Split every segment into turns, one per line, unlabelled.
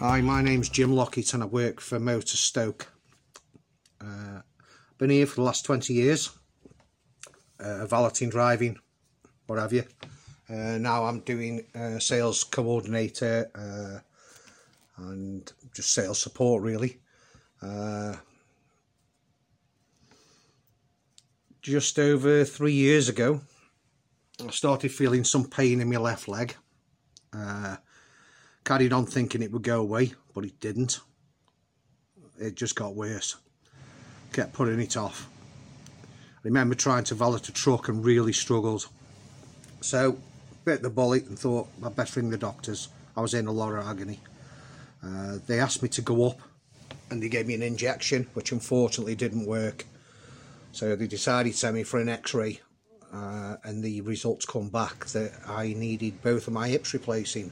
Hi, my name's Jim Lockett and I work for Motor Stoke. Uh, been here for the last 20 years, uh, valeting, driving, what have you. Uh, now I'm doing uh, sales coordinator uh, and just sales support really. Uh, just over three years ago, I started feeling some pain in my left leg. Carried on thinking it would go away, but it didn't. It just got worse. Kept putting it off. I remember trying to valet a truck and really struggled. So, bit the bullet and thought I'd best ring the doctors. I was in a lot of agony. Uh, they asked me to go up and they gave me an injection, which unfortunately didn't work. So they decided to send me for an x-ray uh, and the results come back that I needed both of my hips replacing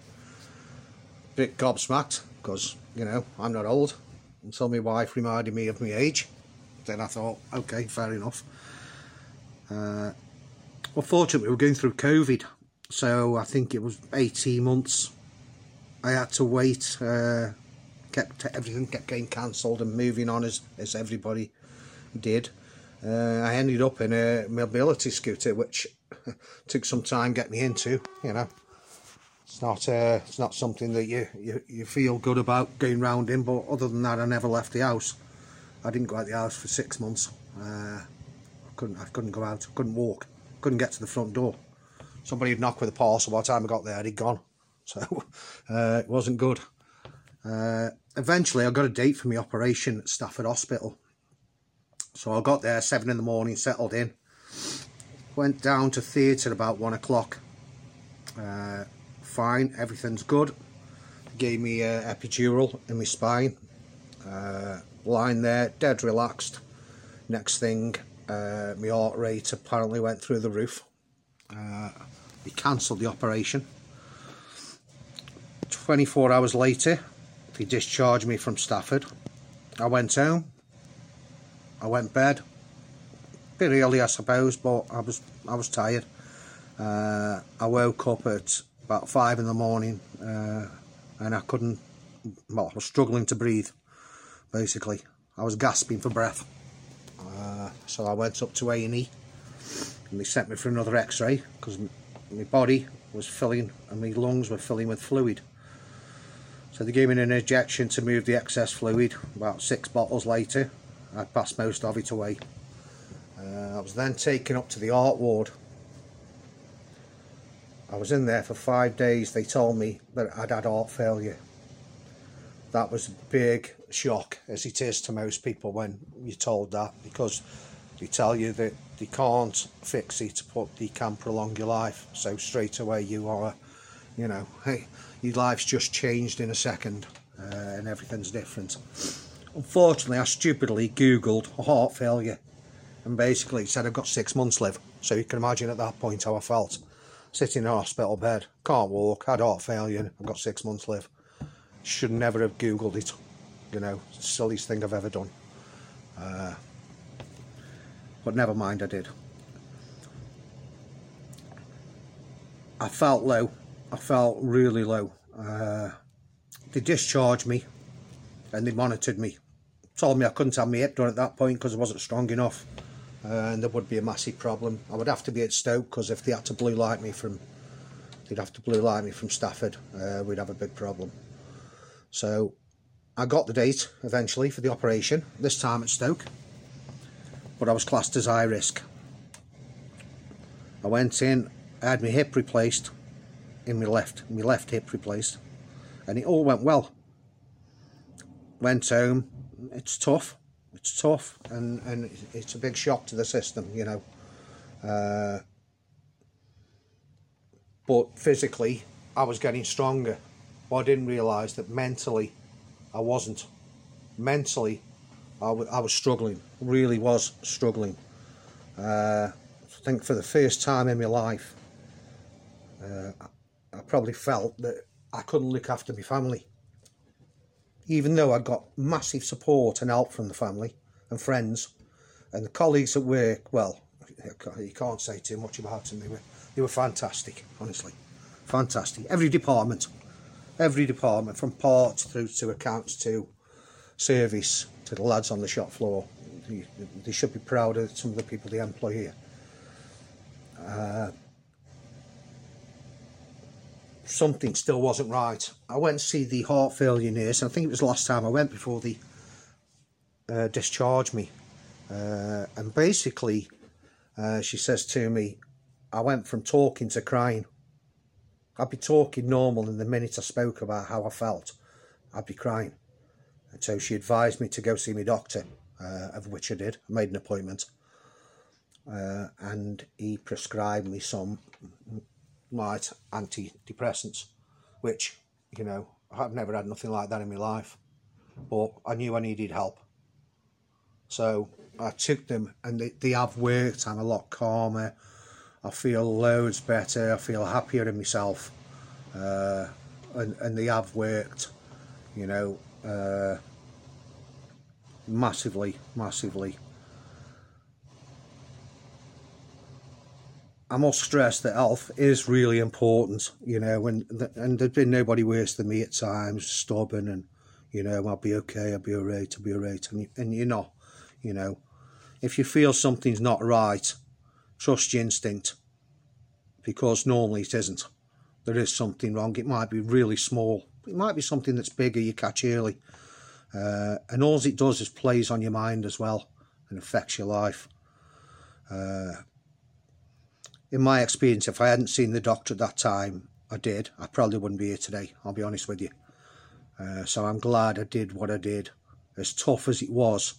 bit gobsmacked because, you know, I'm not old. Until my wife reminded me of my age. Then I thought, okay, fair enough. Uh, unfortunately, we were going through COVID. So I think it was 18 months. I had to wait. Uh, kept Everything kept getting cancelled and moving on as, as everybody did. Uh, I ended up in a mobility scooter, which took some time getting me into, you know it's not uh, it's not something that you, you you feel good about going round in but other than that I never left the house. I didn't go out the house for six months. Uh, I couldn't I couldn't go out I couldn't walk couldn't get to the front door. Somebody would knock with a parcel by the time I got there he'd gone. So uh, it wasn't good. Uh, eventually I got a date for my operation at Stafford Hospital. So I got there seven in the morning settled in. Went down to theatre about one o'clock. Uh, fine, everything's good. Gave me a epidural in my spine. Uh, lying there, dead relaxed. Next thing, uh, my heart rate apparently went through the roof. Uh, they cancelled the operation. 24 hours later, they discharged me from Stafford. I went home. I went bed. A Bit early, I suppose, but I was I was tired. Uh, I woke up at about five in the morning uh, and I couldn't, well, I was struggling to breathe, basically. I was gasping for breath. Uh, so I went up to A&E and they sent me for another x-ray because my body was filling and my lungs were filling with fluid. So they gave me an injection to move the excess fluid. About six bottles later, I passed most of it away. Uh, I was then taken up to the art ward I was in there for five days. They told me that I'd had heart failure. That was a big shock, as it is to most people when you're told that, because they tell you that they can't fix it, but they can prolong your life. So straight away you are, you know, hey, your life's just changed in a second uh, and everything's different. Unfortunately, I stupidly Googled heart failure and basically said I've got six months live. So you can imagine at that point how I felt sitting in a hospital bed, can't walk, had heart failure, I've got six months live. Should never have Googled it, you know, silliest thing I've ever done. Uh, but never mind, I did. I felt low, I felt really low. Uh, they discharged me and they monitored me. Told me I couldn't have my hip done at that point because I wasn't strong enough uh, and there would be a massive problem. I would have to be at Stoke because if they had to blue light me from, they'd have to blue light me from Stafford. Uh, we'd have a big problem. So I got the date eventually for the operation. This time at Stoke, but I was classed as high risk. I went in, I had my hip replaced, in my left, my left hip replaced, and it all went well. Went home. It's tough it's tough and, and it's a big shock to the system, you know. Uh, but physically, I was getting stronger. But I didn't realise that mentally, I wasn't. Mentally, I, I was struggling, really was struggling. Uh, I think for the first time in my life, uh, I probably felt that I couldn't look after my family even though I got massive support and help from the family and friends and the colleagues at work, well, you can't say too much about them. They were, they were fantastic, honestly. Fantastic. Every department. every department from parts through to accounts to service to the lads on the shop floor they, they should be proud of some of the people they employ here uh, something still wasn't right I went to see the heart failure nurse I think it was the last time I went before they uh, discharged me uh, and basically uh, she says to me I went from talking to crying I'd be talking normal and the minute I spoke about how I felt, I'd be crying. And so she advised me to go see my doctor, uh, of which I did. I made an appointment. Uh, and he prescribed me some light antidepressants, which, you know, I've never had nothing like that in my life. But I knew I needed help. So I took them and they, they have worked. I'm a lot calmer. I feel loads better. I feel happier in myself. Uh, and, and they have worked, you know, uh, massively, massively. I must stress that health is really important, you know, and, and there's been nobody worse than me at times, stubborn and, you know, I'll be okay, I'll be alright, I'll be alright. And, and you're not, you know, if you feel something's not right, trust your instinct because normally it isn't. There is something wrong. It might be really small. It might be something that's bigger you catch early. Uh, and all it does is plays on your mind as well and affects your life. Uh, in my experience, if I hadn't seen the doctor at that time, I did, I probably wouldn't be here today, I'll be honest with you. Uh, so I'm glad I did what I did. As tough as it was,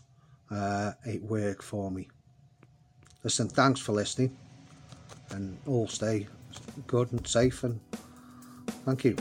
uh, it worked for me. Listen, thanks for listening and all stay good and safe and thank you.